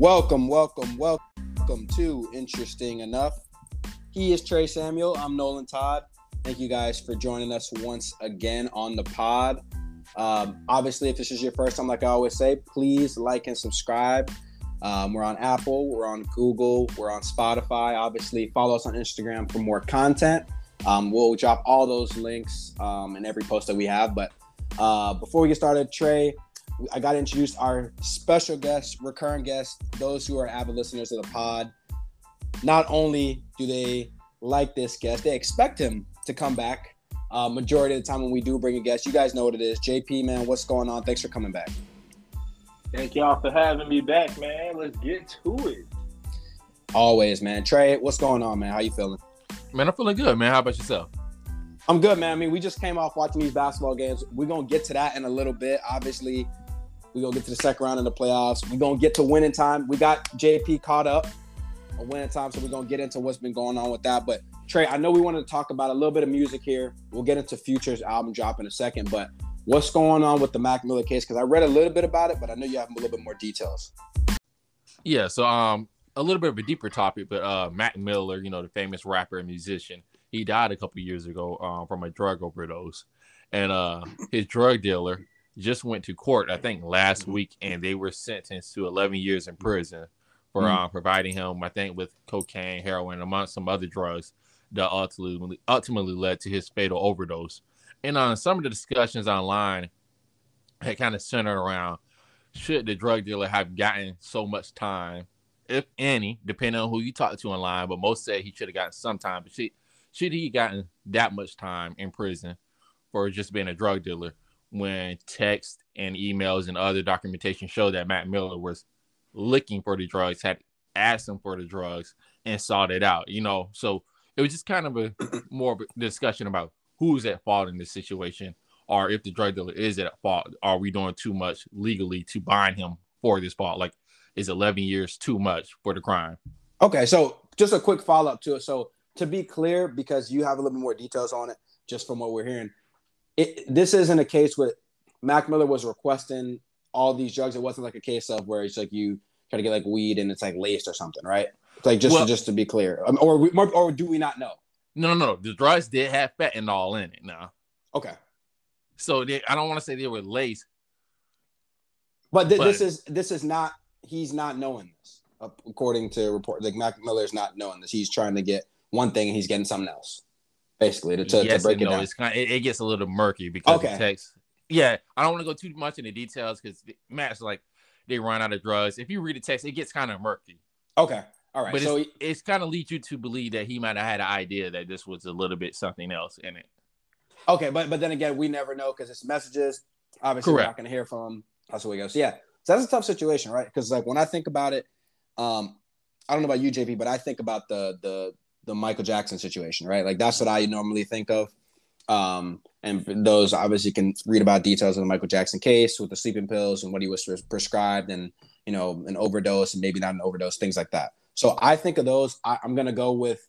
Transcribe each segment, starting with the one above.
Welcome, welcome, welcome to Interesting Enough. He is Trey Samuel. I'm Nolan Todd. Thank you guys for joining us once again on the pod. Um, obviously, if this is your first time, like I always say, please like and subscribe. Um, we're on Apple, we're on Google, we're on Spotify. Obviously, follow us on Instagram for more content. Um, we'll drop all those links um, in every post that we have. But uh, before we get started, Trey, I got to introduce our special guest, recurring guest, those who are avid listeners of the pod. Not only do they like this guest, they expect him to come back. Uh, majority of the time when we do bring a guest, you guys know what it is. JP, man, what's going on? Thanks for coming back. Thank y'all for having me back, man. Let's get to it. Always, man. Trey, what's going on, man? How you feeling? Man, I'm feeling good, man. How about yourself? I'm good, man. I mean, we just came off watching these basketball games. We're gonna get to that in a little bit. Obviously, we're gonna get to the second round in the playoffs. We're gonna get to winning time. We got JP caught up on winning time, so we're gonna get into what's been going on with that. But Trey, I know we wanted to talk about a little bit of music here. We'll get into Future's album drop in a second, but what's going on with the Mac Miller case? Because I read a little bit about it, but I know you have a little bit more details. Yeah, so um, a little bit of a deeper topic, but uh, Mac Miller, you know, the famous rapper and musician, he died a couple years ago um, from a drug overdose, and uh, his drug dealer just went to court, I think, last mm-hmm. week, and they were sentenced to 11 years in prison for mm-hmm. uh, providing him, I think, with cocaine, heroin, among some other drugs that ultimately ultimately led to his fatal overdose. And on uh, some of the discussions online had kind of centered around should the drug dealer have gotten so much time, if any, depending on who you talk to online, but most say he should have gotten some time. But should, should he gotten that much time in prison for just being a drug dealer? When text and emails and other documentation show that Mac Miller was looking for the drugs, had asked him for the drugs, and sought it out. You know, so it was just kind of a more of a discussion about who's at fault in this situation, or if the drug dealer is at fault. Are we doing too much legally to bind him for this fault? Like, is 11 years too much for the crime? Okay, so just a quick follow up to it. So to be clear, because you have a little bit more details on it, just from what we're hearing, it, this isn't a case where Mac Miller was requesting all these drugs. It wasn't like a case of where it's like you try to get like weed and it's like laced or something, right? It's like just well, just to be clear, um, or we, or do we not know? No, no, no. The drugs did have fentanyl in it. Now, okay. So they, I don't want to say they were laced, but, th- but this is this is not. He's not knowing this, according to report. Like Mac Miller is not knowing this. He's trying to get one thing and he's getting something else basically to, to, yes to break it no. down. It's kind of, it, it, gets a little murky because okay. the text. Yeah, I don't want to go too much into details because Mac's like they run out of drugs. If you read the text, it gets kind of murky. Okay, all right. But so it's, it's kind of leads you to believe that he might have had an idea that this was a little bit something else in it. Okay, but but then again, we never know because it's messages. Obviously, Correct. we're not going to hear from him. That's the way it goes. Yeah, so that's a tough situation, right? Because like when I think about it, um, I don't know about you, JP, but I think about the the the Michael Jackson situation, right? Like that's what I normally think of. Um, and those obviously can read about details of the Michael Jackson case with the sleeping pills and what he was prescribed and you know an overdose and maybe not an overdose, things like that. So I think of those. I, I'm gonna go with,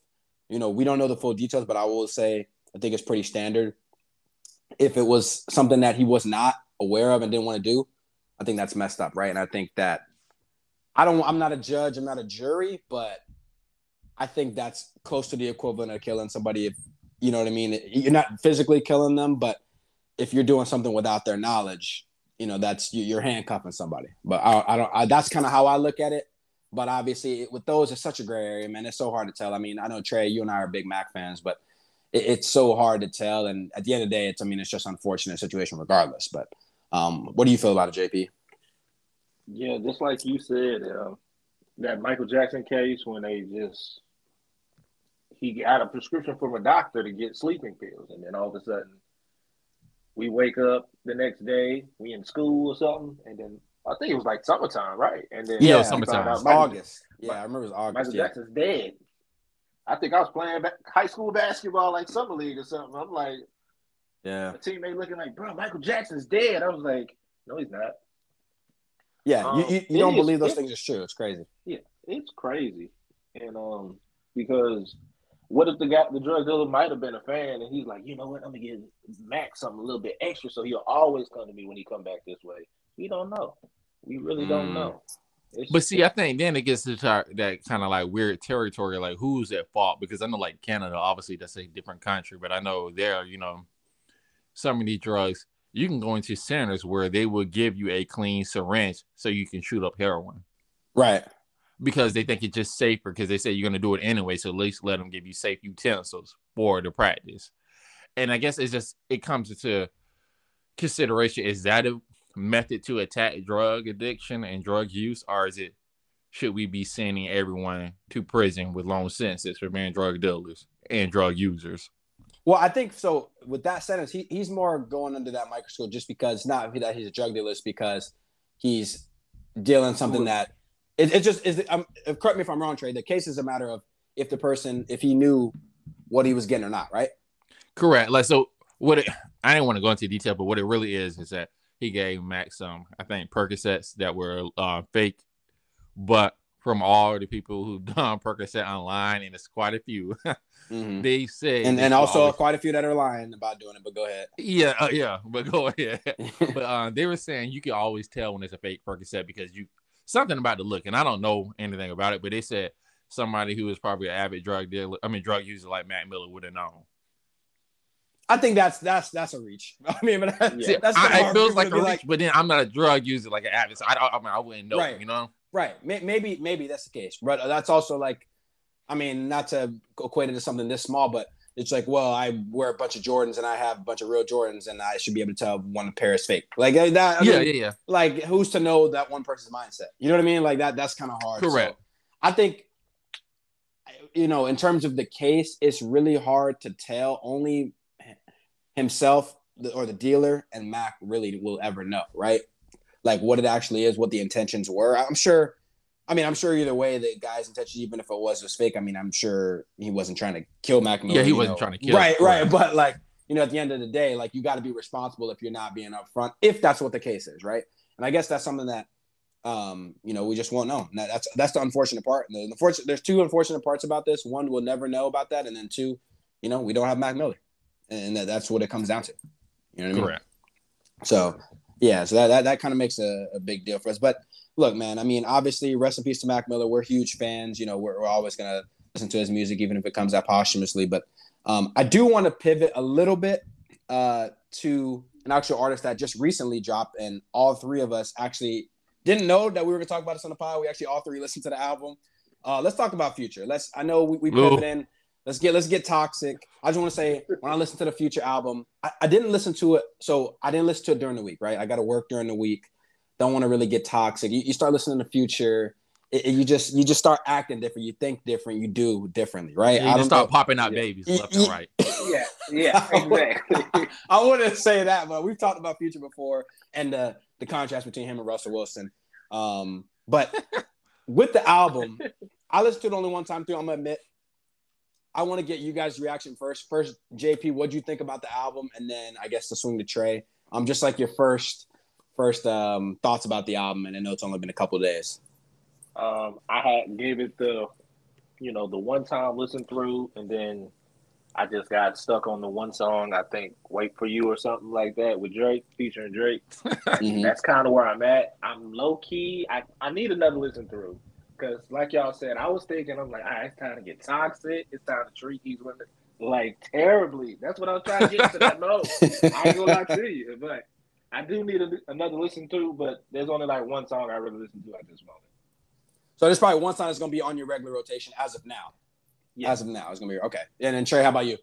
you know, we don't know the full details, but I will say I think it's pretty standard. If it was something that he was not aware of and didn't want to do, I think that's messed up, right? And I think that I don't. I'm not a judge. I'm not a jury, but I think that's close to the equivalent of killing somebody. If you know what I mean, you're not physically killing them, but if you're doing something without their knowledge, you know that's you're handcuffing somebody. But I, I don't. I, that's kind of how I look at it. But obviously, with those, it's such a gray area, man. It's so hard to tell. I mean, I know Trey, you and I are big Mac fans, but it, it's so hard to tell. And at the end of the day, it's I mean, it's just unfortunate situation regardless. But um, what do you feel about it, JP? Yeah, just like you said, uh, that Michael Jackson case when they just he got a prescription from a doctor to get sleeping pills, and then all of a sudden, we wake up the next day, we in school or something, and then I think it was like summertime, right? And then yeah, summertime, Michael, August. Yeah, I remember it was August. Michael yeah. Jackson's dead. I think I was playing high school basketball, like summer league or something. I'm like, yeah, a teammate looking like, bro, Michael Jackson's dead. I was like, no, he's not. Yeah, um, you, you, you don't is, believe those things are true. It's crazy. Yeah, it's crazy, and um, because what if the guy, the drug dealer, might have been a fan, and he's like, you know what, I'm gonna give Max something a little bit extra, so he'll always come to me when he come back this way. We don't know. We really don't mm. know. but see, I think then it gets to that kind of like weird territory, like who's at fault? Because I know, like Canada, obviously that's a different country, but I know there, you know, some of these drugs, you can go into centers where they will give you a clean syringe so you can shoot up heroin, right? Because they think it's just safer because they say you're going to do it anyway, so at least let them give you safe utensils for the practice. And I guess it's just it comes into consideration: is that a method to attack drug addiction and drug use, or is it should we be sending everyone to prison with long sentences for being drug dealers and drug users? Well, I think so. With that sentence, he, he's more going under that microscope just because not that he's a drug dealer, it's because he's dealing something that it, it just is. Um, correct me if I'm wrong, Trey. The case is a matter of if the person, if he knew what he was getting or not, right? Correct. Like so, what it, I didn't want to go into detail, but what it really is is that he gave Max some, I think, Percocets that were uh, fake, but from all the people who've done Percocet online, and it's quite a few, mm-hmm. they say, and, and also always... quite a few that are lying about doing it. But go ahead. Yeah, uh, yeah, but go ahead. but uh, they were saying you can always tell when it's a fake Percocet because you something about the look, and I don't know anything about it, but they said somebody who is probably an avid drug dealer, I mean, drug user like Mac Miller would have known. I think that's that's that's a reach. I mean, but that's, yeah. that's I, it feels like a reach, like, but then I'm not a drug user like an addict. So I, I, I, mean, I wouldn't know. Right. You know. Right. Maybe maybe that's the case, but that's also like, I mean, not to equate it to something this small, but it's like, well, I wear a bunch of Jordans and I have a bunch of real Jordans, and I should be able to tell one pair is fake. Like uh, that. I yeah, yeah, yeah. Like who's to know that one person's mindset? You know what I mean? Like that. That's kind of hard. Correct. So I think you know, in terms of the case, it's really hard to tell. Only himself or the dealer and Mac really will ever know, right? Like what it actually is, what the intentions were. I'm sure. I mean, I'm sure either way, the guy's intention, even if it was just fake, I mean, I'm sure he wasn't trying to kill Mac Miller. Yeah, he wasn't know. trying to kill. Right, him. right. But like, you know, at the end of the day, like you got to be responsible if you're not being upfront, if that's what the case is, right? And I guess that's something that, um, you know, we just won't know. That, that's that's the unfortunate part. The, the unfortunate, there's two unfortunate parts about this. One, we'll never know about that, and then two, you know, we don't have Mac Miller and that, that's what it comes down to. You know what I mean? Correct. So yeah, so that that, that kind of makes a, a, big deal for us. But look, man, I mean, obviously, rest in peace to Mac Miller. We're huge fans. You know, we're, we're always gonna listen to his music, even if it comes out posthumously. But um, I do want to pivot a little bit uh, to an actual artist that just recently dropped, and all three of us actually didn't know that we were gonna talk about this on the pod. We actually all three listened to the album. Uh, let's talk about Future. Let's. I know we, we pivot in. Let's get let's get toxic. I just want to say when I listen to the Future album, I, I, didn't listen to it. So I didn't listen to it during the week, right? I got to work during the week. Don't want to really get toxic. You, you start listening to Future, it, it, you just you just start acting different. You think different. You do differently, right? Yeah, you just start know. popping out babies left and right. yeah, yeah, exactly. I wouldn't say that, but we've talked about Future before and the the contrast between him and Russell Wilson. Um, but with the album, I listened to it only one time through. I'm gonna admit I want to get you guys' reaction first. First, JP, what do you think about the album? And then I guess to swing to Trey. Um, just like your first first um thoughts about the album, and I know it's only been a couple days. Um, I had gave it the, you know, the one time listen through, and then I just got stuck on the one song. I think "Wait for You" or something like that with Drake featuring Drake. mm-hmm. That's kind of where I'm at. I'm low key. I I need another listen through. Because, like y'all said, I was thinking, I'm like, all right, it's time to get toxic. It's time to treat these women like terribly. That's what I was trying to get to that mode. I ain't gonna lie to you, but I do need a, another listen to. But there's only like one song I really listen to at this moment. So there's probably one song that's gonna be on your regular rotation as of now. Yeah. As of now, it's gonna be okay. And then Trey, how about you?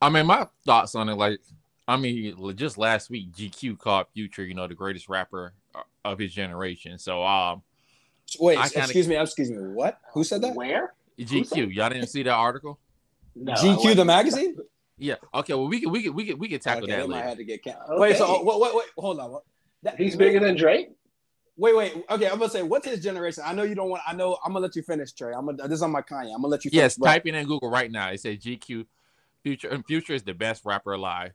I mean, my thoughts on it, like, I mean, just last week, GQ called Future, you know, the greatest rapper of his generation. So, um, Wait, kinda, excuse me, excuse me. What? Who said that? Where? GQ. Y'all didn't see that article? No, GQ the magazine? Yeah. Okay. Well, we can we can we can we can tackle okay, that. Later. Might have to get okay. Wait. So wait, wait, wait. Hold on. That, He's bigger than Drake. Wait, wait. Okay, I'm gonna say, what's his generation? I know you don't want. I know. I'm gonna let you finish, Trey. I'm gonna. This is on my Kanye. I'm gonna let you. Finish, yes. Type in Google right now. It says GQ. Future and Future is the best rapper alive.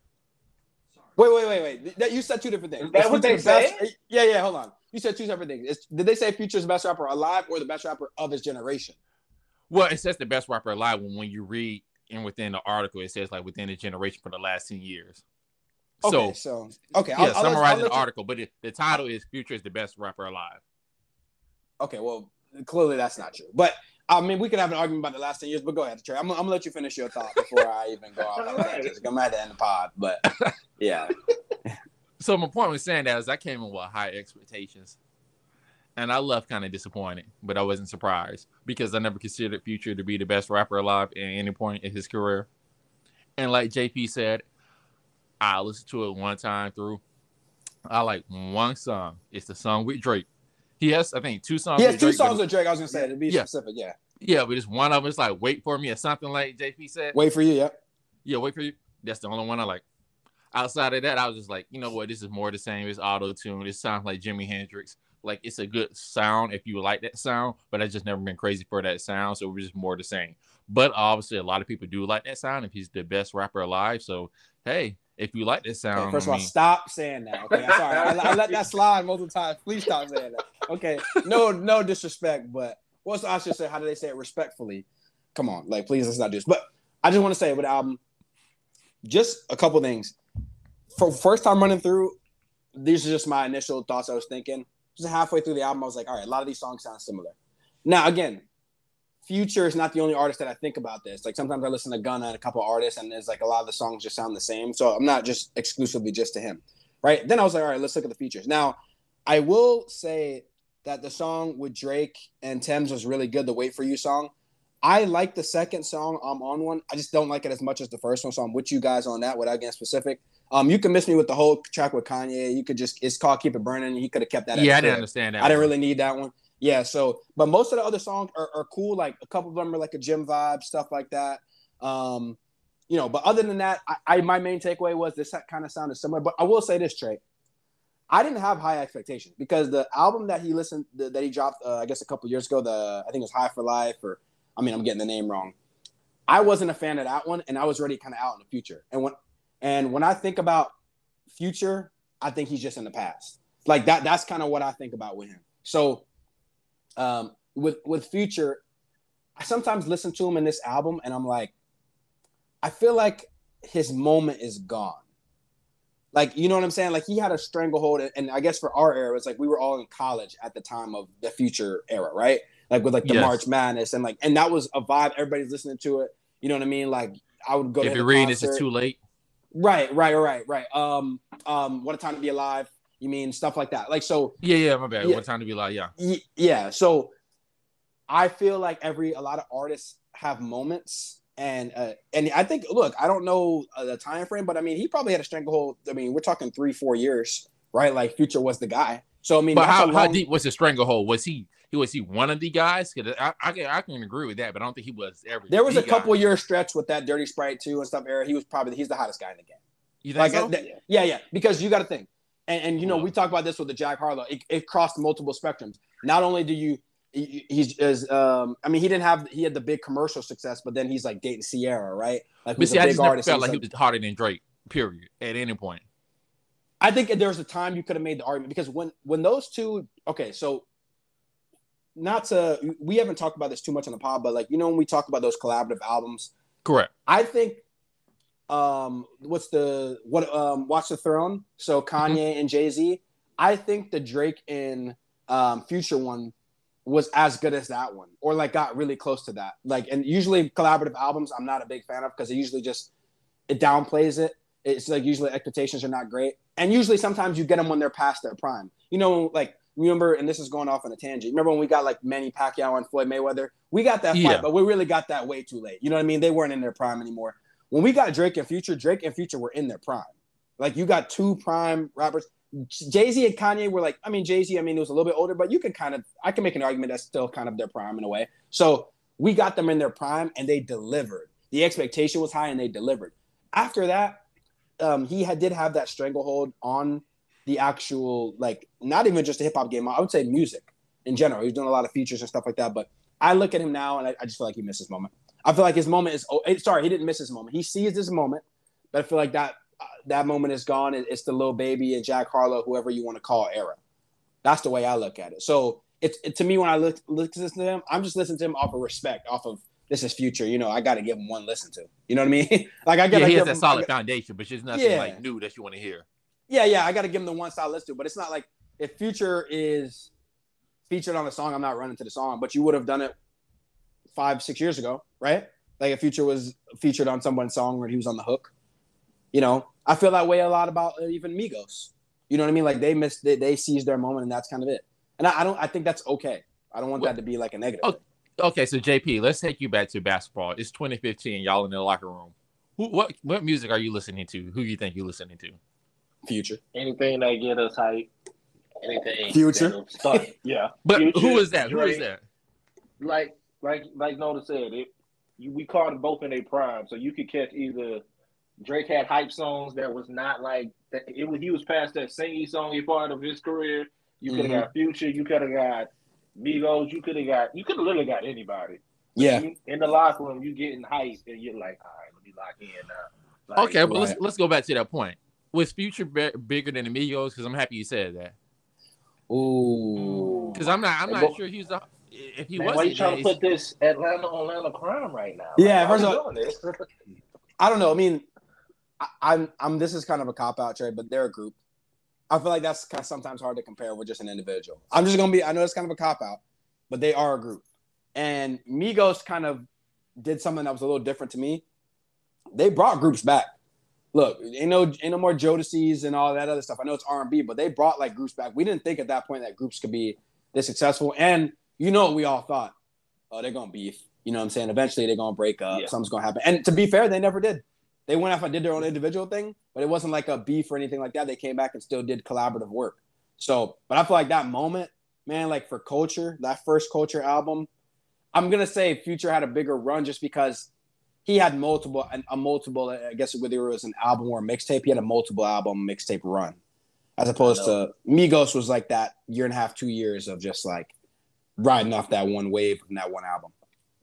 Wait, wait, wait, wait. That, you said two different things. Is that what they say? Yeah, yeah. Hold on. You said two separate things. It's, did they say Future's best rapper alive or the best rapper of his generation? Well, it says the best rapper alive when, when you read and within the article it says like within the generation for the last 10 years. Okay, so, so okay, yeah, I'll, summarize the article, but it, the title is Future is the best rapper alive. okay, well, clearly that's not true. But I mean, we could have an argument about the last 10 years, but go ahead, Trey. I'm, I'm gonna let you finish your thought before I even go off. I'm at the end of the pod, but yeah. So my point was saying that is I came in with high expectations, and I left kind of disappointed, but I wasn't surprised because I never considered Future to be the best rapper alive at any point in his career. And like JP said, I listened to it one time through. I like one song. It's the song with Drake. He has, I think, two songs. He has two Drake, songs with Drake. I was gonna say to be yeah. specific, yeah. Yeah, but it's one of them. It's like "Wait for Me" or something like JP said. Wait for you, yeah. Yeah, wait for you. That's the only one I like. Outside of that, I was just like, you know what? This is more the same. It's auto tune. It sounds like Jimi Hendrix. Like it's a good sound if you like that sound, but I just never been crazy for that sound. So we're just more the same. But obviously, a lot of people do like that sound if he's the best rapper alive. So hey, if you like this sound. Okay, first of all, stop saying that. Okay, I'm sorry. I, I, let that slide multiple times. Please stop saying that. Okay, no, no disrespect, but what's I should say? How do they say it respectfully? Come on, like please let's not do this. But I just want to say with album, just a couple things. For first time running through, these are just my initial thoughts. I was thinking just halfway through the album, I was like, all right, a lot of these songs sound similar. Now again, Future is not the only artist that I think about this. Like sometimes I listen to Gunna and a couple artists, and there's like a lot of the songs just sound the same. So I'm not just exclusively just to him, right? Then I was like, all right, let's look at the features. Now, I will say that the song with Drake and Tems was really good. The "Wait for You" song. I like the second song. I'm on one. I just don't like it as much as the first one. So I'm with you guys on that without getting specific. Um, you can miss me with the whole track with Kanye. You could just it's called "Keep It Burning." He could have kept that. Yeah, I didn't understand that. I didn't really need that one. Yeah, so but most of the other songs are, are cool. Like a couple of them are like a gym vibe, stuff like that. Um, you know, but other than that, I, I my main takeaway was this kind of sounded similar. But I will say this, Trey. I didn't have high expectations because the album that he listened the, that he dropped, uh, I guess a couple years ago, the I think it was High for Life, or I mean, I'm getting the name wrong. I wasn't a fan of that one, and I was already kind of out in the future. And when and when I think about future, I think he's just in the past. Like that. That's kind of what I think about with him. So um, with with Future, I sometimes listen to him in this album, and I'm like, I feel like his moment is gone. Like, you know what I'm saying? Like he had a stranglehold, and I guess for our era, it's like we were all in college at the time of the Future era, right? Like with like the yes. March Madness, and like, and that was a vibe. Everybody's listening to it. You know what I mean? Like I would go. If you're reading this, is too late. Right, right, right, right. Um, um, what a time to be alive. You mean stuff like that? Like so. Yeah, yeah. My bad. Yeah, what time to be alive? Yeah. Yeah. So I feel like every a lot of artists have moments, and uh, and I think look, I don't know uh, the time frame, but I mean, he probably had a stranglehold. I mean, we're talking three, four years, right? Like Future was the guy. So I mean, but how, long... how deep was the stranglehold? Was he? He was he one of the guys? I, I, can I can agree with that, but I don't think he was every. There was a couple guy. year stretch with that Dirty Sprite 2 and stuff. Era he was probably he's the hottest guy in the game. You think like, so? yeah, yeah, because you got to think and, and you know, we talk about this with the Jack Harlow. It, it, crossed multiple spectrums. Not only do you he's as um I mean he didn't have he had the big commercial success, but then he's like dating Ciara, right? Like but see, I just never felt like, he was hotter than Drake. Period. At any point. I think there was a time you could have made the argument because when when those two okay, so not to we haven't talked about this too much on the pod, but like you know when we talk about those collaborative albums, correct. I think um what's the what um Watch the Throne, so Kanye mm-hmm. and Jay Z. I think the Drake and um Future one was as good as that one, or like got really close to that. Like, and usually collaborative albums, I'm not a big fan of because it usually just it downplays it. It's like usually expectations are not great, and usually sometimes you get them when they're past their prime. You know, like remember, and this is going off on a tangent. Remember when we got like Manny Pacquiao and Floyd Mayweather? We got that yeah. fight, but we really got that way too late. You know what I mean? They weren't in their prime anymore. When we got Drake and Future, Drake and Future were in their prime. Like you got two prime rappers. Jay Z and Kanye were like, I mean, Jay Z, I mean, it was a little bit older, but you can kind of, I can make an argument that's still kind of their prime in a way. So we got them in their prime and they delivered. The expectation was high and they delivered. After that, um, he had did have that stranglehold on the actual, like, not even just a hip hop game. I would say music in general. He's doing a lot of features and stuff like that. But I look at him now and I, I just feel like he missed his moment. I feel like his moment is. Oh, sorry, he didn't miss his moment. He seized his moment, but I feel like that uh, that moment is gone. It's the Lil Baby and Jack Harlow, whoever you want to call era. That's the way I look at it. So it's it, to me when I look listen to him, I'm just listening to him off of respect, off of this is future. You know, I got to give him one listen to. You know what I mean? like I got yeah, he has that him, solid foundation, but there's nothing yeah. like new that you want to hear. Yeah, yeah, I got to give him the one style listen to. But it's not like if Future is featured on a song, I'm not running to the song, but you would have done it five, six years ago, right? Like if Future was featured on someone's song where he was on the hook. You know, I feel that way a lot about uh, even Migos. You know what I mean? Like they missed, they, they seized their moment, and that's kind of it. And I, I don't, I think that's okay. I don't want that to be like a negative. Oh, okay, so JP, let's take you back to basketball. It's 2015. Y'all in the locker room. Who, what what music are you listening to? Who do you think you're listening to? Future. Anything that get us hype. Anything. Future. Start, yeah. But Future, who is that? Who is that? Like like like Nolan said, it you, we caught them both in their prime, so you could catch either Drake had hype songs that was not like that. It was he was past that singy songy part of his career. You could have mm-hmm. got Future. You could have got Migos. You could have got. You could have literally got anybody. Yeah. in the locker room, you getting hype, and you're like, all right, let me lock in now. Like, okay, but right. let's let's go back to that point. Was Future be- bigger than the Migos? Because I'm happy you said that. Ooh. Because I'm not. I'm not sure he's the. If he was, why are you trying to put this Atlanta Atlanta crime right now? Yeah, like, first of all, I don't know. I mean, I, I'm I'm. This is kind of a cop out, Trey, but they're a group. I feel like that's kind of sometimes hard to compare with just an individual. I'm just gonna be. I know it's kind of a cop out, but they are a group. And Migos kind of did something that was a little different to me. They brought groups back. Look, ain't no ain't no more Jodeci's and all that other stuff. I know it's R and B, but they brought like groups back. We didn't think at that point that groups could be this successful. And you know what we all thought? Oh, they're gonna beef. You know what I'm saying? Eventually they're gonna break up. Yeah. Something's gonna happen. And to be fair, they never did. They went off and did their own individual thing, but it wasn't like a beef or anything like that. They came back and still did collaborative work. So, but I feel like that moment, man, like for Culture, that first Culture album, I'm gonna say Future had a bigger run just because he had multiple a multiple. I guess whether it was an album or a mixtape, he had a multiple album mixtape run, as opposed to Migos was like that year and a half, two years of just like riding off that one wave from that one album.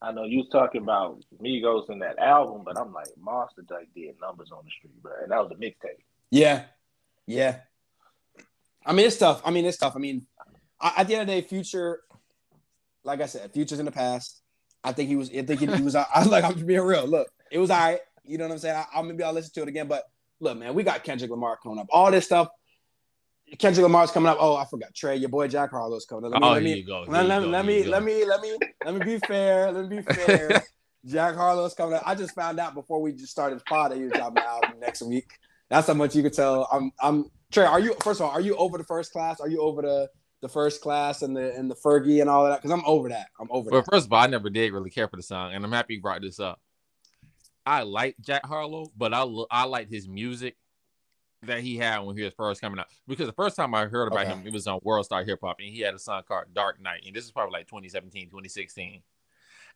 I know you was talking about Migos in that album, but I'm like, Monster like did numbers on the street, bro, and that was a mixtape. Yeah, yeah. I mean, it's tough. I mean, it's tough. I mean, at the end of the day, Future, like I said, Future's in the past. I think he was. I think he, he was. I like. I'm being real. Look, it was all right. You know what I'm saying? I, I maybe I'll listen to it again. But look, man, we got Kendrick Lamar coming up. All this stuff. Kendrick Lamar's coming up. Oh, I forgot Trey, your boy Jack Harlow's coming. Let me, oh, let me, you go. Let, let, let me, let me, let me, let me be fair. Let me be fair. Jack Harlow's coming up. I just found out before we just started the pod that he was dropping an album next week. That's how much you could tell. I'm, I'm Trey. Are you first of all? Are you over the first class? Are you over the the first class and the and the Fergie and all of that? Because I'm over that. I'm over. Well, that. first of all, I never did really care for the song, and I'm happy you brought this up. I like Jack Harlow, but I I like his music that he had when he was first coming out. Because the first time I heard about okay. him, it was on World Star Hip Hop, and he had a song called Dark Knight, and this is probably like 2017, 2016.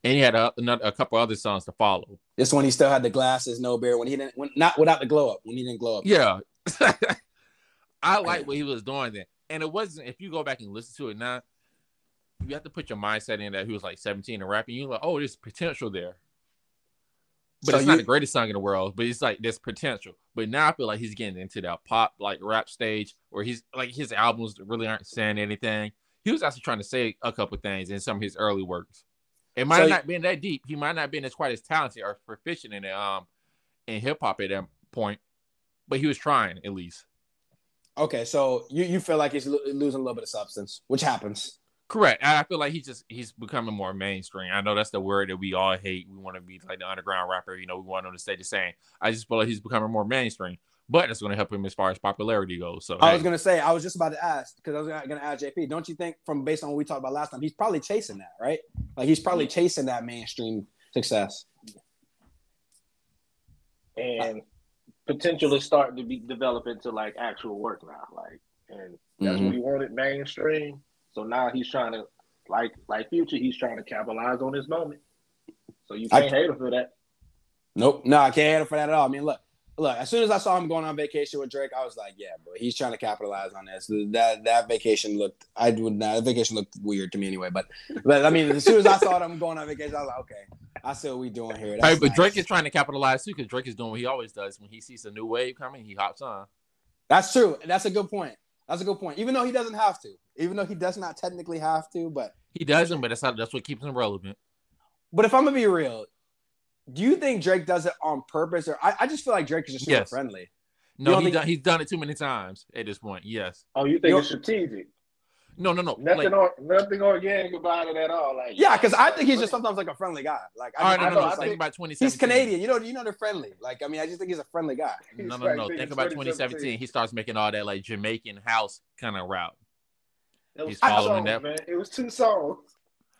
And he had a, another, a couple other songs to follow. This one he still had the glasses, no beard. When he didn't, when, not without the glow up. When he didn't glow up. Yeah, I like what he was doing then, and it wasn't. If you go back and listen to it now, you have to put your mindset in that he was like 17 and rapping. You're like, oh, there's potential there. But so it's you, not the greatest song in the world, but it's like there's potential. But now I feel like he's getting into that pop like rap stage where he's like his albums really aren't saying anything. He was actually trying to say a couple things in some of his early works. It might so, not been that deep. He might not have been as quite as talented or proficient in it, um in hip hop at that point, but he was trying at least. Okay, so you, you feel like he's lo- losing a little bit of substance, which happens. Correct. I feel like he's just he's becoming more mainstream. I know that's the word that we all hate. We want to be like the underground rapper. You know, we want him to stay the same. I just feel like he's becoming more mainstream, but it's going to help him as far as popularity goes. So I hey. was going to say, I was just about to ask because I was going to ask JP. Don't you think, from based on what we talked about last time, he's probably chasing that, right? Like he's probably mm-hmm. chasing that mainstream success. And potential is starting to be develop into like actual work now, like, and that's mm-hmm. what he wanted mainstream so now he's trying to, like like Future, he's trying to capitalize on this moment. So you can't I, hate him for that. Nope, no, I can't hate him for that at all. I mean, look, look. As soon as I saw him going on vacation with Drake, I was like, yeah, but he's trying to capitalize on this. That that vacation looked, I would not. That vacation looked weird to me anyway. But but I mean, as soon as I saw them going on vacation, I was like, okay, I see what we doing here. That's right, but nice. Drake is trying to capitalize too, because Drake is doing what he always does. When he sees a new wave coming, he hops on. That's true. That's a good point. That's a good point. Even though he doesn't have to, even though he does not technically have to, but he doesn't. But that's how, that's what keeps him relevant. But if I'm gonna be real, do you think Drake does it on purpose, or I, I just feel like Drake is just super yes. friendly? No, he think... done, he's done it too many times at this point. Yes. Oh, you think it's strategic? No, no, no. Nothing, like, or, nothing organic about it at all. Like, yeah, because I think he's just sometimes like a friendly guy. Like, I, all right, no, no, no. Think like, about 2017. He's Canadian. You know, you know they're friendly. Like, I mean, I just think he's a friendly guy. No, no, no. Think about 2017. He starts making all that like Jamaican house kind of route. It was he's following songs, that. Man. It was two songs.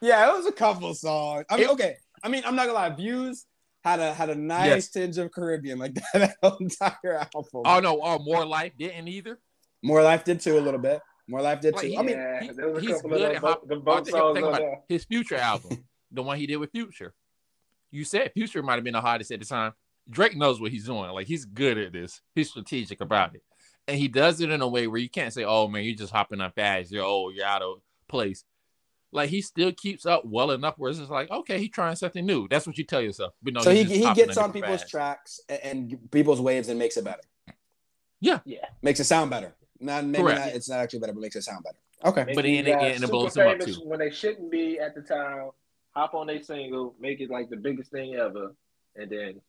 Yeah, it was a couple songs. I mean, it, okay. I mean, I'm not gonna lie. Views had a had a nice yes. tinge of Caribbean, like that, that entire album. Oh no, oh More Life didn't either. More Life did too a little bit. More Life did too. I mean, he, there was a couple of the, hop, the both songs think about his Future album, the one he did with Future. You said Future might have been the hottest at the time. Drake knows what he's doing. Like he's good at this. He's strategic about it, and he does it in a way where you can't say, "Oh man, you're just hopping up fast. You're oh, you're out of place." Like he still keeps up well enough where it's just like, okay, he's trying something new. That's what you tell yourself. But no, so he, he gets on people's fast. tracks and, and people's waves and makes it better. Yeah, yeah, makes it sound better. Not maybe not, it's not actually better, but makes it sound better. Okay, but in it, and it blows them up too. When they shouldn't be at the time, hop on a single, make it like the biggest thing ever, and then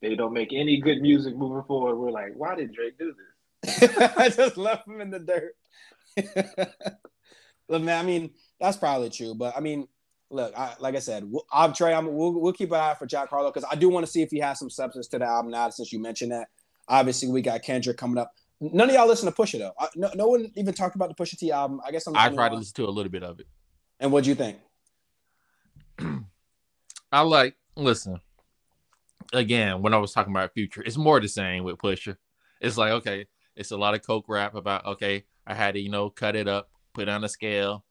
they don't make any good music moving forward. We're like, why did Drake do this? I just left him in the dirt. Look, man, I mean, that's probably true, but I mean, look, I, like I said, we'll, I'm Trey. I'm, we'll, we'll keep an eye out for Jack Harlow because I do want to see if he has some substance to the album now. Since you mentioned that, obviously we got Kendrick coming up. None of y'all listen to Pusha though. I, no, no one even talked about the Pusha T album. I guess I'm. I tried to listen to a little bit of it. And what'd you think? I like listen. Again, when I was talking about future, it's more the same with Pusha. It's like okay, it's a lot of coke rap about okay, I had to you know cut it up, put on a scale,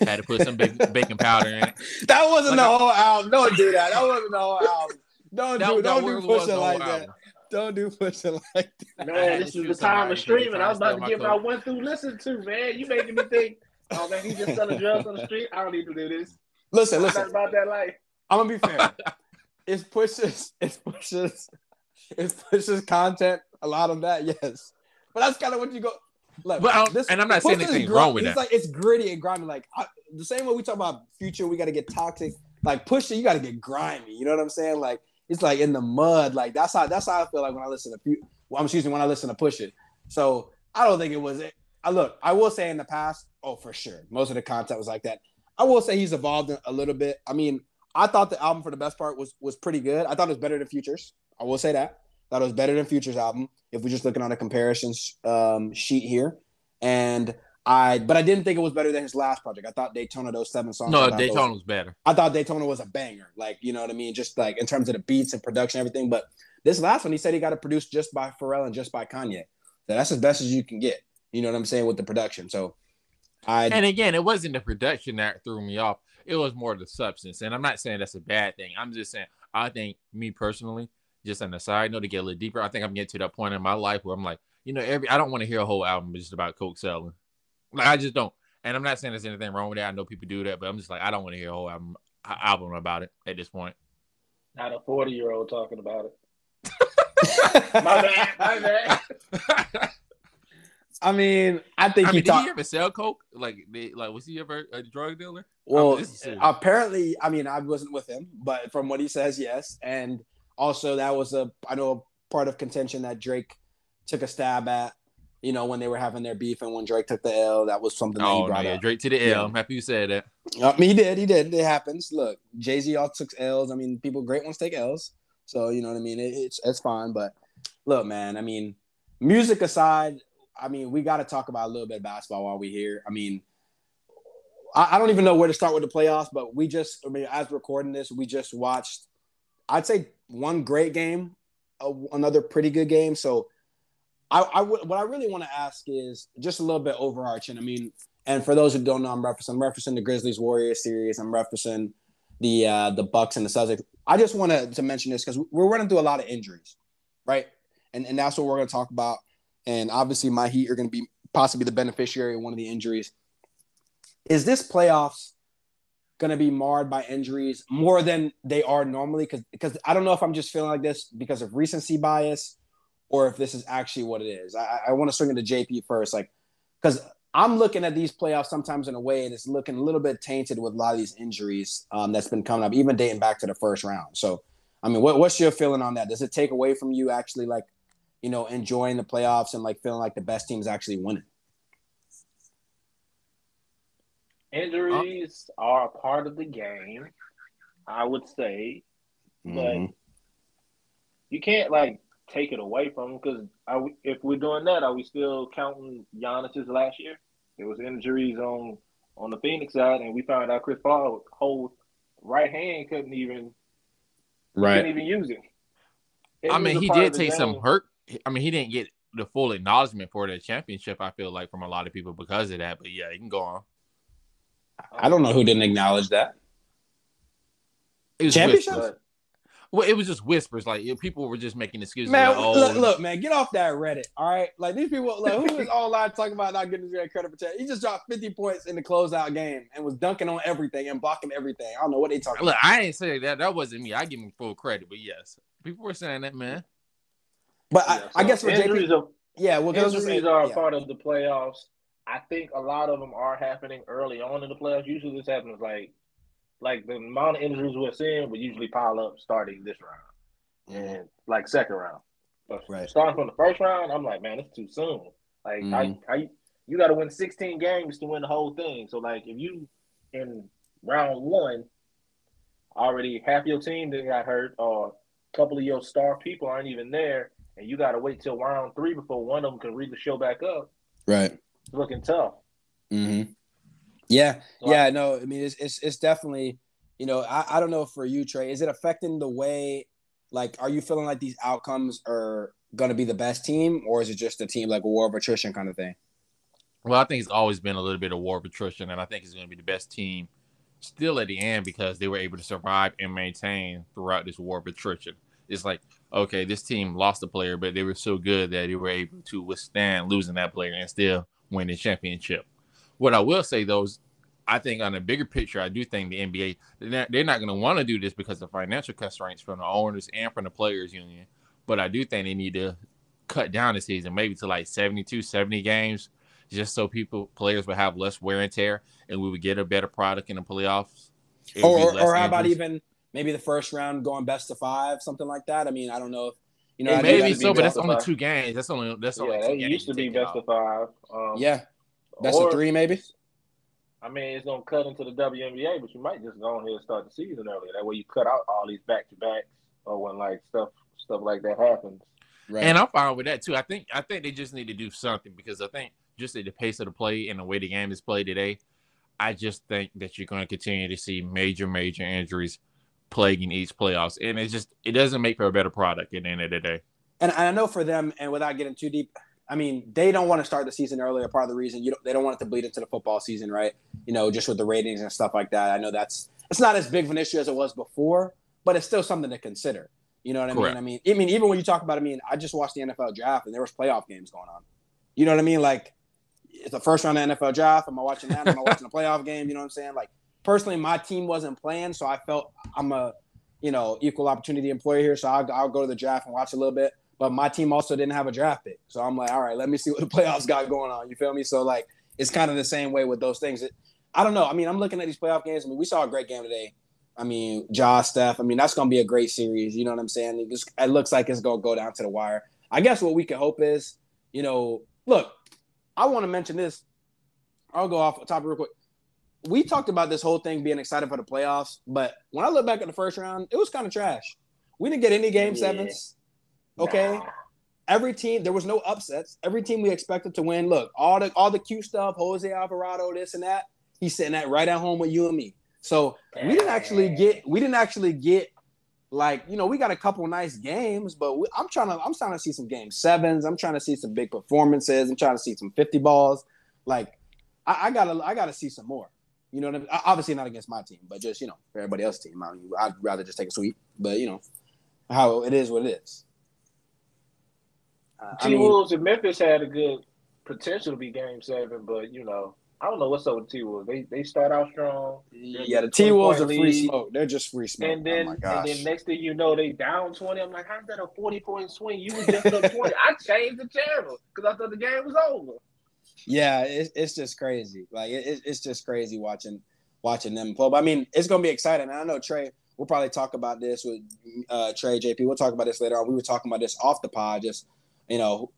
had to put some baking powder in it. That wasn't like the whole album. Don't do that. That wasn't the whole album. Don't do don't do Pusha like that. Don't do Pusha like that. Man, this is the time of streaming. I was about to give my one through listen to, man. You making me think, oh man, he's just selling drugs on the street. I don't need to do this. Listen, listen. about that life. I'm gonna be fair. it's pushes, it's pushes, it pushes content. A lot of that, yes. But that's kind of what you go. Like, but um, this, and I'm not saying anything gr- wrong with that. Like it's gritty and grimy. Like I, the same way we talk about future, we got to get toxic. Like Pusha, you got to get grimy. You know what I'm saying? Like it's like in the mud. Like that's how that's how I feel like when I listen to well, I'm excuse me when I listen to Pusha T. So I don't think it was it. I look, I will say in the past, oh for sure, most of the content was like that. I will say he's evolved a little bit. I mean, I thought the album for the best part was was pretty good. I thought it was better than Futures. I will say that. Thought it was better than Futures album if we're just looking on a comparison um, sheet here. And I but I didn't think it was better than his last project. I thought Daytona those seven songs. No, Daytona those, was better. I thought Daytona was a banger. Like you know what I mean, just like in terms of the beats and production, everything. But this last one, he said he got it produced just by Pharrell and just by Kanye. So that's as best as you can get. You know what I'm saying with the production. So I and again, it wasn't the production that threw me off. It was more the substance. And I'm not saying that's a bad thing. I'm just saying I think me personally, just on the side note to get a little deeper, I think I'm getting to that point in my life where I'm like, you know, every I don't want to hear a whole album just about coke selling. Like I just don't. And I'm not saying there's anything wrong with that. I know people do that, but I'm just like I don't want to hear a whole album, album about it at this point. Not a 40 year old talking about it. my bad. My bad. I mean, I think I he mean, talk- did he ever sell coke? Like, like was he ever a drug dealer? Well, apparently, I mean, I wasn't with him, but from what he says, yes. And also, that was a I know a part of contention that Drake took a stab at you know, when they were having their beef and when Drake took the L, that was something that oh, he brought no, yeah. up. Drake to the L. Yeah. I'm happy you said that. Uh, he did. He did. It happens. Look, Jay Z all took L's. I mean, people, great ones take L's. So, you know what I mean? It, it's, it's fine. But look, man, I mean, music aside, I mean, we got to talk about a little bit of basketball while we're here. I mean, I, I don't even know where to start with the playoffs, but we just, I mean, as recording this, we just watched, I'd say one great game, another pretty good game. So, I, I w- what I really want to ask is just a little bit overarching. I mean, and for those who don't know, I'm referencing, I'm referencing the Grizzlies Warriors series. I'm referencing the uh, the Bucks and the Celtics. I just want to, to mention this because we're running through a lot of injuries, right? And and that's what we're going to talk about. And obviously, my Heat are going to be possibly the beneficiary of one of the injuries. Is this playoffs going to be marred by injuries more than they are normally? Because because I don't know if I'm just feeling like this because of recency bias or if this is actually what it is. I, I want to swing into JP first, like because I'm looking at these playoffs sometimes in a way and it's looking a little bit tainted with a lot of these injuries um, that's been coming up, even dating back to the first round. So, I mean, what, what's your feeling on that? Does it take away from you actually like, you know, enjoying the playoffs and like feeling like the best team's actually winning? Injuries uh, are a part of the game, I would say, mm-hmm. but you can't like take it away from them because if we're doing that, are we still counting Giannis's last year? There was injuries on on the Phoenix side, and we found out Chris Paul whole right hand couldn't even right couldn't even use it. it I mean, he did take some hurt. I mean, he didn't get the full acknowledgement for the championship. I feel like from a lot of people because of that. But yeah, you can go on. I don't know who didn't acknowledge that. It was championship. Well, it was just whispers. Like people were just making excuses. Man, like, oh. look, look, man, get off that Reddit. All right, like these people, like who is online talking about not getting his credit for chat? He just dropped fifty points in the closeout game and was dunking on everything and blocking everything. I don't know what they talking. Look, about. I ain't saying that. That wasn't me. I give him full credit, but yes, people were saying that, man. But yeah, I, so I, guess for injuries, JP, are, yeah, well, injuries are yeah. part of the playoffs. I think a lot of them are happening early on in the playoffs. Usually, this happens like like the amount of injuries we're seeing would usually pile up starting this round and like second round. But right. starting from the first round, I'm like, man, it's too soon. Like, mm-hmm. I, I, you got to win 16 games to win the whole thing. So, like, if you in round one already half your team that got hurt, or a couple of your star people aren't even there, and you got to wait till round three before one of them can read the show back up. Right. It's looking tough. Mm-hmm. Yeah. So yeah. I, no, I mean, it's, it's, it's definitely, you know, I, I don't know for you, Trey, is it affecting the way like, are you feeling like these outcomes are going to be the best team, or is it just a team like a war of attrition kind of thing? Well, I think it's always been a little bit of war of attrition, and I think it's going to be the best team still at the end because they were able to survive and maintain throughout this war of attrition. It's like, okay, this team lost a player, but they were so good that they were able to withstand losing that player and still win the championship. What I will say though is I think on a bigger picture, I do think the NBA they're not, they're not going to want to do this because of financial constraints from the owners and from the players union. But I do think they need to cut down the season, maybe to like 72, 70 games, just so people players would have less wear and tear, and we would get a better product in the playoffs. Or, or how about even maybe the first round going best of five, something like that? I mean, I don't know if you know. Maybe so, but that's only two games. That's only that's yeah, only. Yeah, it used to be best of five. Um, yeah, best or, of three, maybe. I mean, it's gonna cut into the WNBA, but you might just go ahead and start the season earlier. That way, you cut out all these back to backs, or when like stuff stuff like that happens. Right. And I'm fine with that too. I think I think they just need to do something because I think just at the pace of the play and the way the game is played today, I just think that you're going to continue to see major major injuries plaguing each playoffs, and it just it doesn't make for a better product at the end of the day. And I know for them, and without getting too deep, I mean, they don't want to start the season earlier. Part of the reason you don't, they don't want it to bleed into the football season, right? You know, just with the ratings and stuff like that. I know that's it's not as big of an issue as it was before, but it's still something to consider. You know what I Correct. mean? I mean, I mean, even when you talk about, it, I mean, I just watched the NFL draft and there was playoff games going on. You know what I mean? Like, it's the first round of the NFL draft. Am I watching that? Am I watching a playoff game? You know what I'm saying? Like, personally, my team wasn't playing, so I felt I'm a, you know, equal opportunity employer here, so I'll, I'll go to the draft and watch a little bit but my team also didn't have a draft pick. So I'm like, all right, let me see what the playoffs got going on. You feel me? So like, it's kind of the same way with those things. It, I don't know. I mean, I'm looking at these playoff games. I mean, we saw a great game today. I mean, Josh, Steph. I mean, that's going to be a great series. You know what I'm saying? It, just, it looks like it's going to go down to the wire. I guess what we can hope is, you know, look, I want to mention this. I'll go off top real quick. We talked about this whole thing being excited for the playoffs, but when I look back at the first round, it was kind of trash. We didn't get any game yeah. sevens. Okay. Nah. Every team, there was no upsets. Every team we expected to win. Look, all the all the cute stuff, Jose Alvarado, this and that. He's sitting at right at home with you and me. So we didn't actually get we didn't actually get like you know we got a couple nice games, but we, I'm trying to I'm trying to see some game sevens. I'm trying to see some big performances. I'm trying to see some 50 balls. Like I, I gotta I gotta see some more. You know what I mean? Obviously not against my team, but just you know for everybody else's team. I mean, I'd rather just take a sweep, but you know how it is what it is. Uh, T Wolves and Memphis had a good potential to be Game Seven, but you know, I don't know what's up with T Wolves. They they start out strong. Yeah, the T Wolves are free smoke. They're just free smoke. And then oh and then next thing you know, they down twenty. I'm like, how's that a forty point swing? You was just up twenty. I changed the channel because I thought the game was over. Yeah, it, it's just crazy. Like it, it's just crazy watching watching them play. But I mean, it's gonna be exciting. I know Trey. We'll probably talk about this with uh, Trey JP. We'll talk about this later on. We were talking about this off the pod, just you know,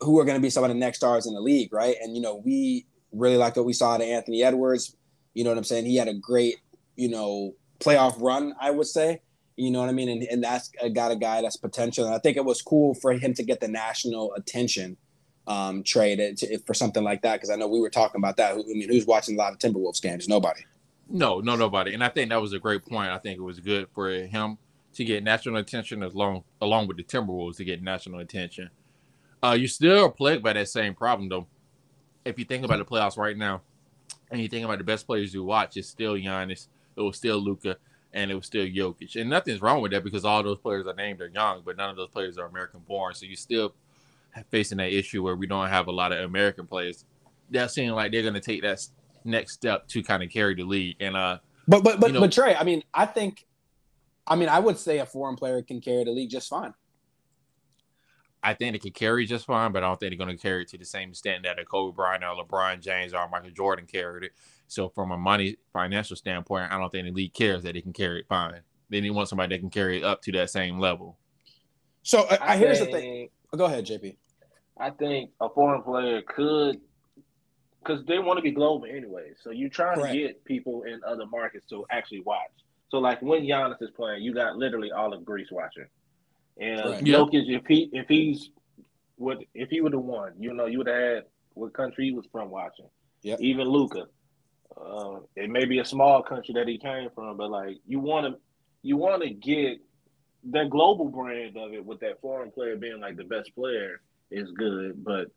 who are going to be some of the next stars in the league, right? And you know, we really liked what we saw to Anthony Edwards. You know what I'm saying? He had a great, you know, playoff run, I would say. You know what I mean? And, and that's got a guy that's potential. And I think it was cool for him to get the national attention um, trade to, for something like that. Because I know we were talking about that. I mean, who's watching a lot of Timberwolves games? Nobody. No, no, nobody. And I think that was a great point. I think it was good for him to get national attention along along with the Timberwolves to get national attention. Uh, you're still plagued by that same problem though. If you think about the playoffs right now, and you think about the best players you watch, it's still Giannis, it was still Luka, and it was still Jokic. And nothing's wrong with that because all those players are named are young, but none of those players are American born. So you still facing that issue where we don't have a lot of American players that seem like they're going to take that next step to kind of carry the league. And uh, but but but you know, but Trey, I mean, I think, I mean, I would say a foreign player can carry the league just fine. I think they can carry just fine, but I don't think they're going to carry it to the same extent that a Kobe Bryant or LeBron James or Michael Jordan carried it. So from a money financial standpoint, I don't think the league cares that they can carry it fine. They need want somebody that can carry it up to that same level. So uh, I here's think, the thing. Go ahead, JP. I think a foreign player could, because they want to be global anyway. So you're trying Correct. to get people in other markets to actually watch. So like when Giannis is playing, you got literally all of Greece watching. And right. Jokic, if he if he's what if he would have won, you know, you would have had what country he was from watching. Yeah. Even Luka. Uh, it may be a small country that he came from, but like you want to, you want to get that global brand of it with that foreign player being like the best player is good. But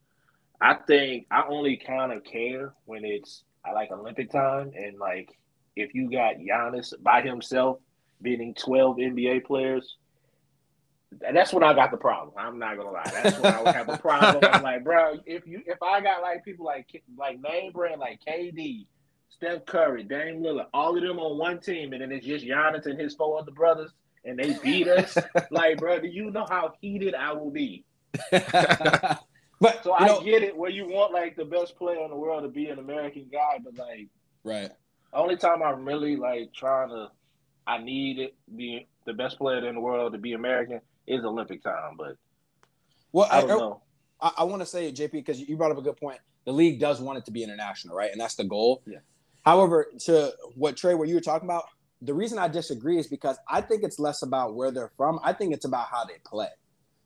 I think I only kind of care when it's I like Olympic time and like if you got Giannis by himself beating twelve NBA players. That's when I got the problem. I'm not gonna lie. That's when I would have a problem. I'm like, bro, if you if I got like people like like name brand like KD, Steph Curry, Dame Lillard, all of them on one team, and then it's just Giannis and his four other brothers, and they beat us. like, bro, do you know how heated I will be? but so I know, get it where you want like the best player in the world to be an American guy, but like, right. Only time I'm really like trying to, I need it be the best player in the world to be American is Olympic time, but well, I don't I, know. I, I want to say, JP, because you brought up a good point. The league does want it to be international, right? And that's the goal. Yeah. However, to what Trey, what you were talking about, the reason I disagree is because I think it's less about where they're from. I think it's about how they play.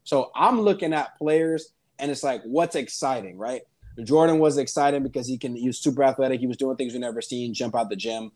So I'm looking at players and it's like, what's exciting, right? Jordan was exciting because he can, he was super athletic. He was doing things we never seen, jump out the gym.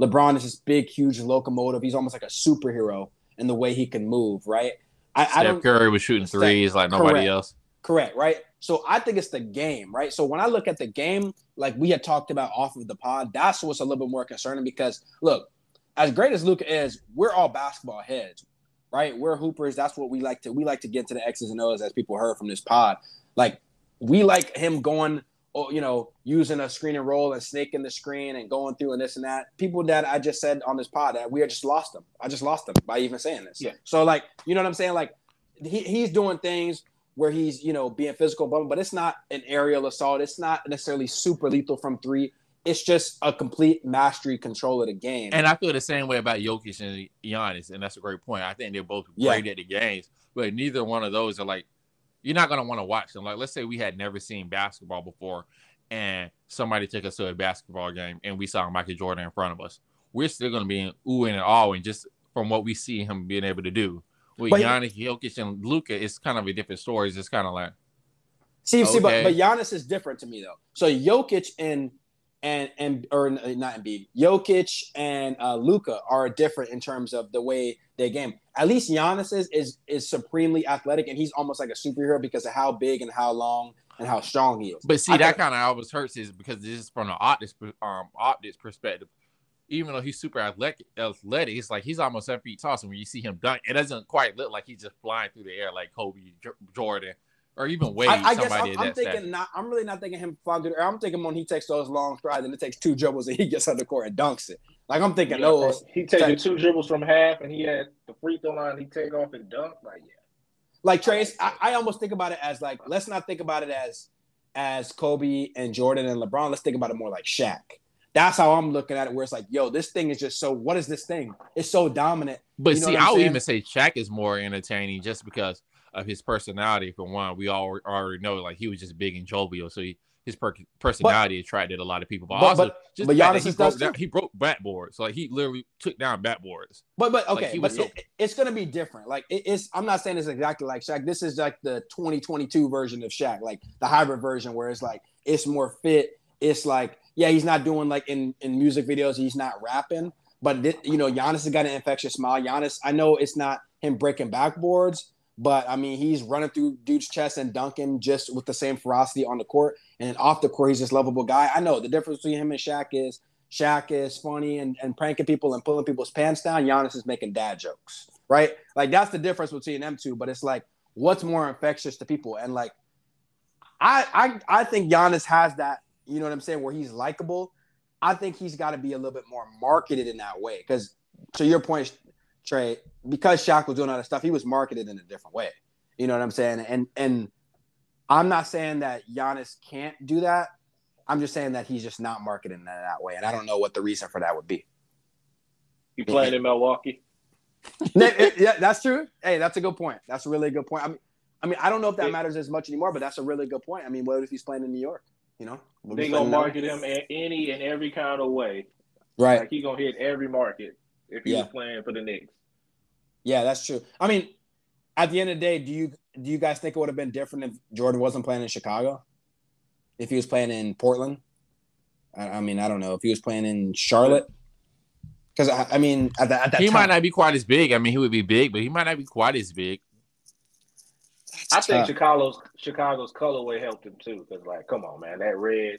LeBron is this big, huge locomotive. He's almost like a superhero in the way he can move, right? I, Steph I don't, Curry was shooting threes like nobody correct, else. Correct, right? So I think it's the game, right? So when I look at the game, like we had talked about off of the pod, that's what's a little bit more concerning because look, as great as Luka is, we're all basketball heads, right? We're hoopers. That's what we like to we like to get to the X's and O's as people heard from this pod. Like we like him going, oh, you know, using a screen and roll and snaking the screen and going through and this and that. People that I just said on this pod that we are just lost them. I just lost them by even saying this. Yeah. So like, you know what I'm saying? Like he, he's doing things where he's, you know, being physical, but, but it's not an aerial assault. It's not necessarily super lethal from three. It's just a complete mastery control of the game. And I feel the same way about Jokic and Giannis, and that's a great point. I think they're both great yeah. at the games, but neither one of those are like you're not gonna want to watch them. Like, let's say we had never seen basketball before, and somebody took us to a basketball game, and we saw Michael Jordan in front of us. We're still gonna be in ooh and all, and just from what we see him being able to do. With but Giannis, Jokic, and Luka, it's kind of a different story. It's just kind of like see, okay. see, but but Giannis is different to me though. So Jokic and and and or not Embiid, Jokic and uh, Luka are different in terms of the way they game. At least Giannis is, is is supremely athletic, and he's almost like a superhero because of how big and how long and how strong he is. But see, I that kind of always hurts is because this is from an optics um optics perspective. Even though he's super athletic, athletic, it's like he's almost seven feet tall. So when you see him dunk, it doesn't quite look like he's just flying through the air like Kobe Jordan or even Wade. I, I guess I'm, I'm thinking not. I'm really not thinking him flying through the air. I'm thinking when he takes those long strides and it takes two dribbles and he gets on the court and dunks it. Like I'm thinking yeah, those. He takes two dribbles from half and he had the free throw line. He take off and dunk. Like yeah. Like Trace, I, I almost think about it as like let's not think about it as as Kobe and Jordan and LeBron. Let's think about it more like Shaq. That's how I'm looking at it. Where it's like, yo, this thing is just so. What is this thing? It's so dominant. But you know see, I would even say Shaq is more entertaining just because of his personality. For one, we all already know like he was just big and jovial, so he his per- personality but, attracted a lot of people. But, but also, but, just but Giannis he broke, down, he broke backboards. So like he literally took down backboards. But but okay, like, but so, it, it's gonna be different. Like it, it's I'm not saying it's exactly like Shaq. This is like the 2022 version of Shaq, like the hybrid version where it's like it's more fit. It's like yeah, he's not doing like in in music videos. He's not rapping. But you know, Giannis has got an infectious smile. Giannis, I know it's not him breaking backboards, but I mean, he's running through dude's chest and dunking just with the same ferocity on the court. And off the court, he's this lovable guy. I know the difference between him and Shaq is Shaq is funny and, and pranking people and pulling people's pants down. Giannis is making dad jokes, right? Like that's the difference between them two. But it's like, what's more infectious to people? And like, I I I think Giannis has that. You know what I'm saying? Where he's likable. I think he's got to be a little bit more marketed in that way. Because to your point, Trey, because Shaq was doing all that stuff, he was marketed in a different way. You know what I'm saying? And and I'm not saying that Giannis can't do that. I'm just saying that he's just not marketed in that way, and I don't know what the reason for that would be. You playing in Milwaukee? yeah, that's true. Hey, that's a good point. That's a really good point. I mean, I mean, I don't know if that matters as much anymore, but that's a really good point. I mean, what if he's playing in New York? You know, they gonna market him in any and every kind of way. Right. Like he gonna hit every market if he's yeah. playing for the Knicks. Yeah, that's true. I mean, at the end of the day, do you do you guys think it would have been different if Jordan wasn't playing in Chicago? If he was playing in Portland? I, I mean, I don't know. If he was playing in Charlotte? Because I, I, mean, at, the, at that he time, might not be quite as big. I mean, he would be big, but he might not be quite as big. I think tough. Chicago's Chicago's colorway helped him too. Because like, come on, man, that red.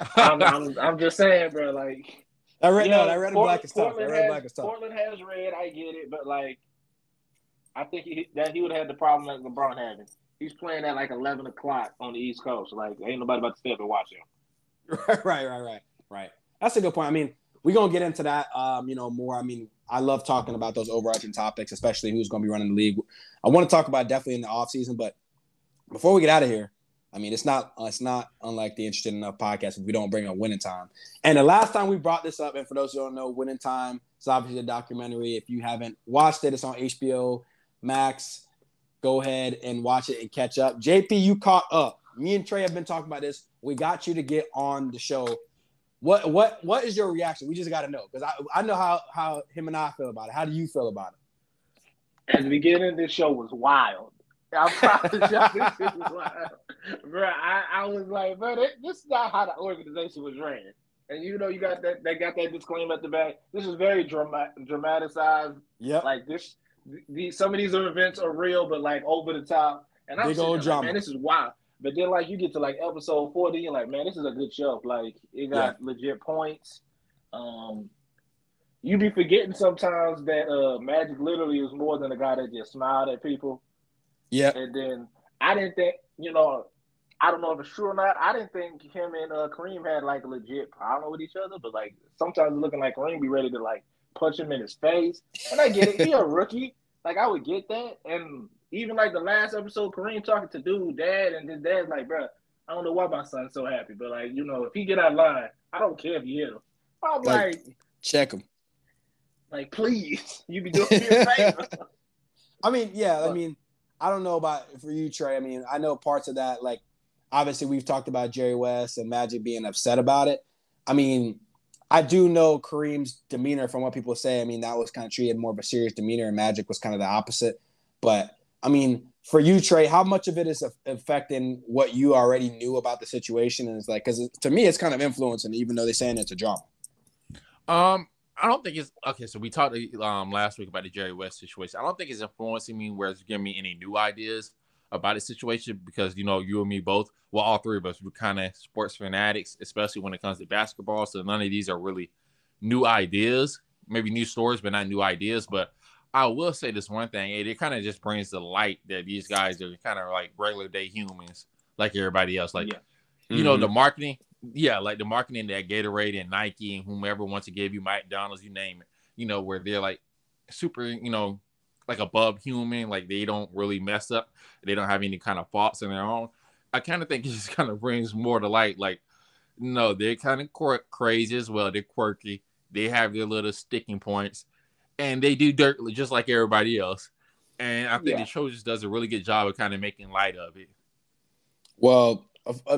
I'm, I'm, I'm just saying, bro. Like I read no, I read Port, black is tough. Portland, has, Portland has red. I get it, but like, I think he, that he would have had the problem that LeBron had. He's playing at like eleven o'clock on the East Coast. Like, ain't nobody about to step and watch him. Right, right, right, right, right. That's a good point. I mean, we're gonna get into that. Um, you know, more. I mean, I love talking about those overarching topics, especially who's gonna be running the league. I want to talk about definitely in the off season, but before we get out of here, I mean, it's not it's not unlike the Interested Enough podcast if we don't bring up Winning Time. And the last time we brought this up, and for those who don't know, Winning Time is obviously a documentary. If you haven't watched it, it's on HBO Max. Go ahead and watch it and catch up. JP, you caught up. Me and Trey have been talking about this. We got you to get on the show. What what what is your reaction? We just got to know because I I know how how him and I feel about it. How do you feel about it? At the beginning, this show was wild. I promise y'all, this shit was wild bro, I, I was like, bro, this is not how the organization was ran. And you know, you got that they got that disclaimer at the back. This is very dramatic, dramatized. Yeah, like this. These some of these events are real, but like over the top. And I'm big old drama. Like, man, this is wild. But then, like, you get to like episode forty, you're like, man, this is a good show. Like, it got yeah. legit points. Um, you be forgetting sometimes that uh Magic literally is more than a guy that just smiled at people. Yeah. And then I didn't think, you know, I don't know if it's true or not. I didn't think him and uh, Kareem had like a legit problem with each other, but like sometimes looking like Kareem be ready to like punch him in his face. And I get it, he a rookie. Like I would get that. And even like the last episode, Kareem talking to dude dad, and his dad's like, bro, I don't know why my son's so happy, but like you know, if he get out of line, I don't care if you hit him. I'm like, like check him. Like please, you be doing me a favor. I mean, yeah, I mean, I don't know about for you, Trey. I mean, I know parts of that, like obviously we've talked about Jerry West and Magic being upset about it. I mean, I do know Kareem's demeanor from what people say. I mean, that was kind of treated more of a serious demeanor, and Magic was kind of the opposite. But I mean, for you, Trey, how much of it is affecting what you already knew about the situation? And it's like, because to me, it's kind of influencing, even though they're saying it's a drama. Um, I don't think it's okay. So we talked um last week about the Jerry West situation. I don't think it's influencing me where it's giving me any new ideas about the situation because you know you and me both well all three of us we're kind of sports fanatics especially when it comes to basketball so none of these are really new ideas maybe new stories but not new ideas but i will say this one thing it, it kind of just brings the light that these guys are kind of like regular day humans like everybody else like yeah. you mm-hmm. know the marketing yeah like the marketing that gatorade and nike and whomever wants to give you mcdonald's you name it you know where they're like super you know like above human, like they don't really mess up, they don't have any kind of faults in their own. I kind of think it just kind of brings more to light. Like, no, they're kind of quirk- crazy as well. They're quirky. They have their little sticking points, and they do dirt just like everybody else. And I think yeah. the show just does a really good job of kind of making light of it. Well,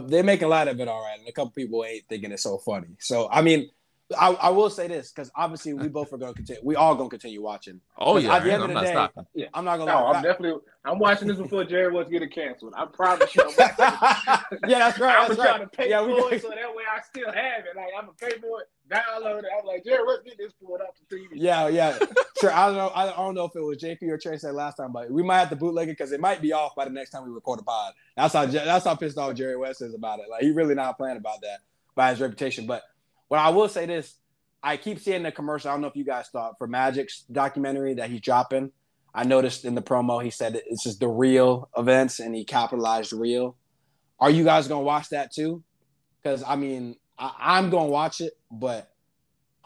they're making a lot of it all right, and a couple people ain't thinking it's so funny. So I mean, I, I will say this because obviously we both are going to continue. We all going to continue watching. Oh yeah, at the end I'm of the day, stopping. yeah, I'm not going to. No, I'm definitely. I'm watching this before Jerry was getting canceled. I promise you. yeah, that's right. I'm that's trying to pay yeah, for it so that way I still have it. Like I'm gonna pay for it, download it. I'm like Jerry, let's get this pulled off the TV. Yeah, yeah. sure. I don't know. I don't know if it was JP or Trey said last time, but we might have to bootleg it because it might be off by the next time we record a pod. That's how that's how pissed off Jerry West is about it. Like he really not playing about that by his reputation. But what I will say this I keep seeing the commercial. I don't know if you guys thought for Magic's documentary that he's dropping. I noticed in the promo he said it's just the real events and he capitalized real. Are you guys gonna watch that too? Because I mean, I, am gonna watch it, but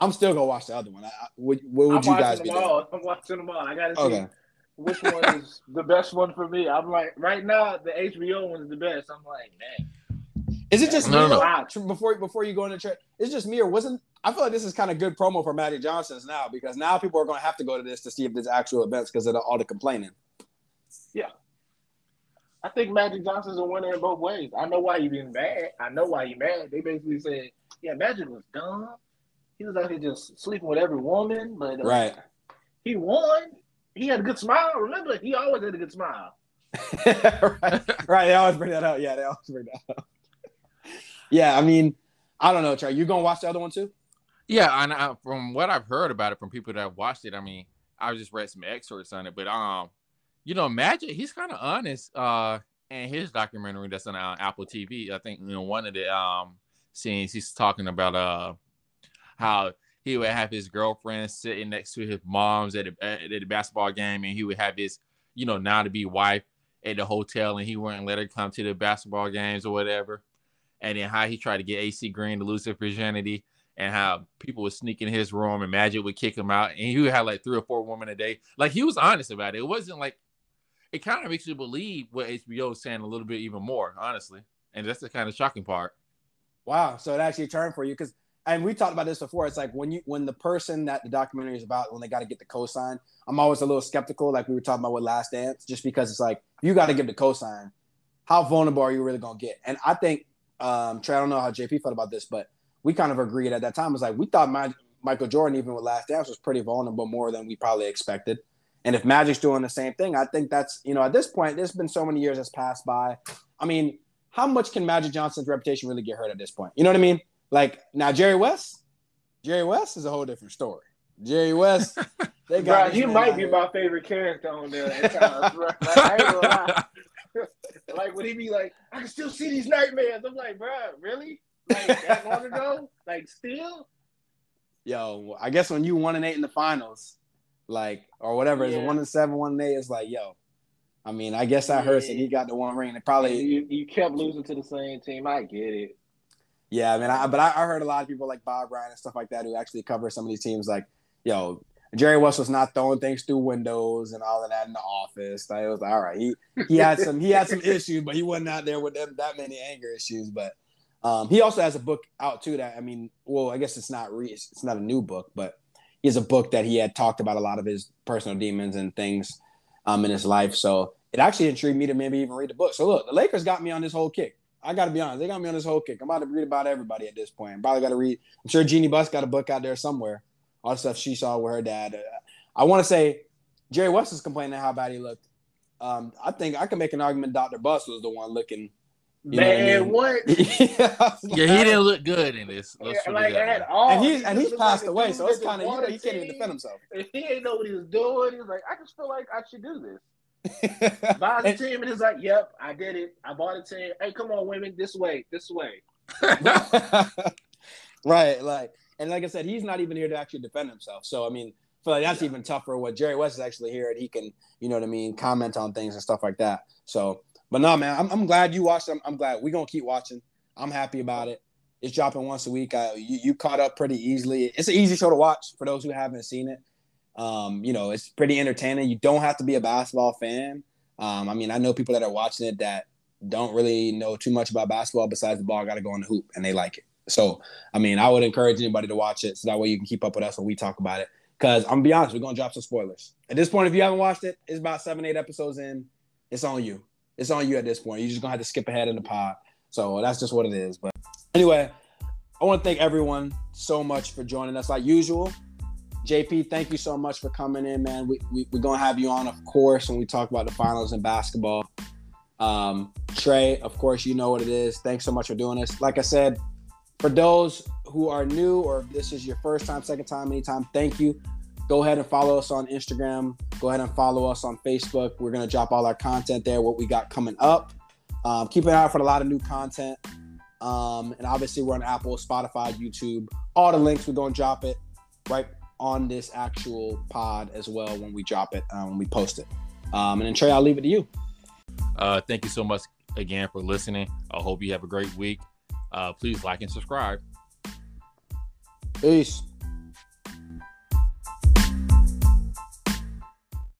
I'm still gonna watch the other one. I, what, what would I'm you guys be doing? All. I'm watching them all. I gotta see which one is the best one for me. I'm like, right now the HBO one is the best. I'm like, man. Is it just no, me? No. Before before you go into trade, it's just me or wasn't I feel like this is kind of good promo for Magic Johnson's now because now people are going to have to go to this to see if there's actual events because of the, all the complaining. Yeah. I think Magic Johnson's a winner in both ways. I know why he's being mad. I know why he's mad. They basically said, yeah, Magic was dumb. He was out here just sleeping with every woman, but uh, right. he won. He had a good smile. Remember, he always had a good smile. right. right. They always bring that out. Yeah, they always bring that up. Yeah, I mean, I don't know, Trey. You gonna watch the other one too? Yeah, and I, from what I've heard about it from people that have watched it, I mean, I just read some excerpts on it, but um, you know, Magic, he's kind of honest. Uh, in his documentary that's on uh, Apple TV, I think you know one of the um scenes he's talking about uh how he would have his girlfriend sitting next to his mom's at a, at the basketball game, and he would have his you know now to be wife at the hotel, and he wouldn't let her come to the basketball games or whatever. And then how he tried to get AC Green to lose her virginity and how people would sneak in his room and Magic would kick him out, and he had like three or four women a day. Like he was honest about it. It wasn't like it kind of makes you believe what HBO is saying a little bit even more, honestly. And that's the kind of shocking part. Wow. So it actually turned for you because and we talked about this before. It's like when you when the person that the documentary is about, when they got to get the cosign, I'm always a little skeptical, like we were talking about with Last Dance, just because it's like you got to give the cosign. How vulnerable are you really gonna get? And I think um Trey, I don't know how JP felt about this, but we kind of agreed at that time. It was like we thought my, Michael Jordan, even with Last Dance, was pretty vulnerable more than we probably expected. And if Magic's doing the same thing, I think that's you know at this point, there's been so many years that's passed by. I mean, how much can Magic Johnson's reputation really get hurt at this point? You know what I mean? Like now, Jerry West, Jerry West is a whole different story. Jerry West, they got. Bro, he might be my favorite character on there. Times, like, like when he be like, I can still see these nightmares. I'm like, bro, really? like that long ago? Like still? Yo, I guess when you one and eight in the finals, like or whatever, yeah. it's one and seven, one and eight. It's like, yo. I mean, I guess that hurts, and he got the one ring. And probably you, you kept losing to the same team. I get it. Yeah, I mean, I, but I, I, heard a lot of people like Bob Ryan and stuff like that who actually cover some of these teams. Like, yo, Jerry West was not throwing things through windows and all of that in the office. Like, it was like, all right, he he had some he had some issues, but he wasn't out there with them that many anger issues. But um, he also has a book out too that I mean, well, I guess it's not re- it's not a new book, but he has a book that he had talked about a lot of his personal demons and things um, in his life. So it actually intrigued me to maybe even read the book. So look, the Lakers got me on this whole kick. I got to be honest, they got me on this whole kick. I'm about to read about everybody at this point. I'm probably got to read. I'm sure Jeanie Buss got a book out there somewhere. All the stuff she saw with her dad. I want to say Jerry West is complaining how bad he looked. Um, I think I can make an argument Dr. Buss was the one looking Man, what? I mean? what? yeah, he didn't look good in this. Yeah, like at all. And he's and he's passed like away, so it's kind of he, he can't even defend himself. He ain't know what he was doing. He was like, I just feel like I should do this. Buys a team and he's like, Yep, I did it. I bought a team. Hey, come on, women, this way, this way. right, like, and like I said, he's not even here to actually defend himself. So I mean, I feel like that's yeah. even tougher. What Jerry West is actually here, and he can, you know what I mean, comment on things and stuff like that. So but no, man, I'm, I'm glad you watched. I'm, I'm glad we're gonna keep watching. I'm happy about it. It's dropping once a week. I, you, you caught up pretty easily. It's an easy show to watch for those who haven't seen it. Um, you know, it's pretty entertaining. You don't have to be a basketball fan. Um, I mean, I know people that are watching it that don't really know too much about basketball besides the ball got to go in the hoop and they like it. So, I mean, I would encourage anybody to watch it so that way you can keep up with us when we talk about it. Because I'm gonna be honest, we're gonna drop some spoilers. At this point, if you haven't watched it, it's about seven, eight episodes in. It's on you it's on you at this point. You're just gonna have to skip ahead in the pod. So that's just what it is. But anyway, I want to thank everyone so much for joining us. Like usual, JP, thank you so much for coming in, man. We, we, we're going to have you on, of course, when we talk about the finals in basketball. Um, Trey, of course, you know what it is. Thanks so much for doing this. Like I said, for those who are new or if this is your first time, second time, anytime, thank you. Go ahead and follow us on Instagram. Go ahead and follow us on Facebook. We're going to drop all our content there, what we got coming up. Um, keep an eye out for a lot of new content. Um, and obviously, we're on Apple, Spotify, YouTube. All the links, we're going to drop it right on this actual pod as well when we drop it, um, when we post it. Um, and then, Trey, I'll leave it to you. Uh, thank you so much again for listening. I hope you have a great week. Uh, please like and subscribe. Peace.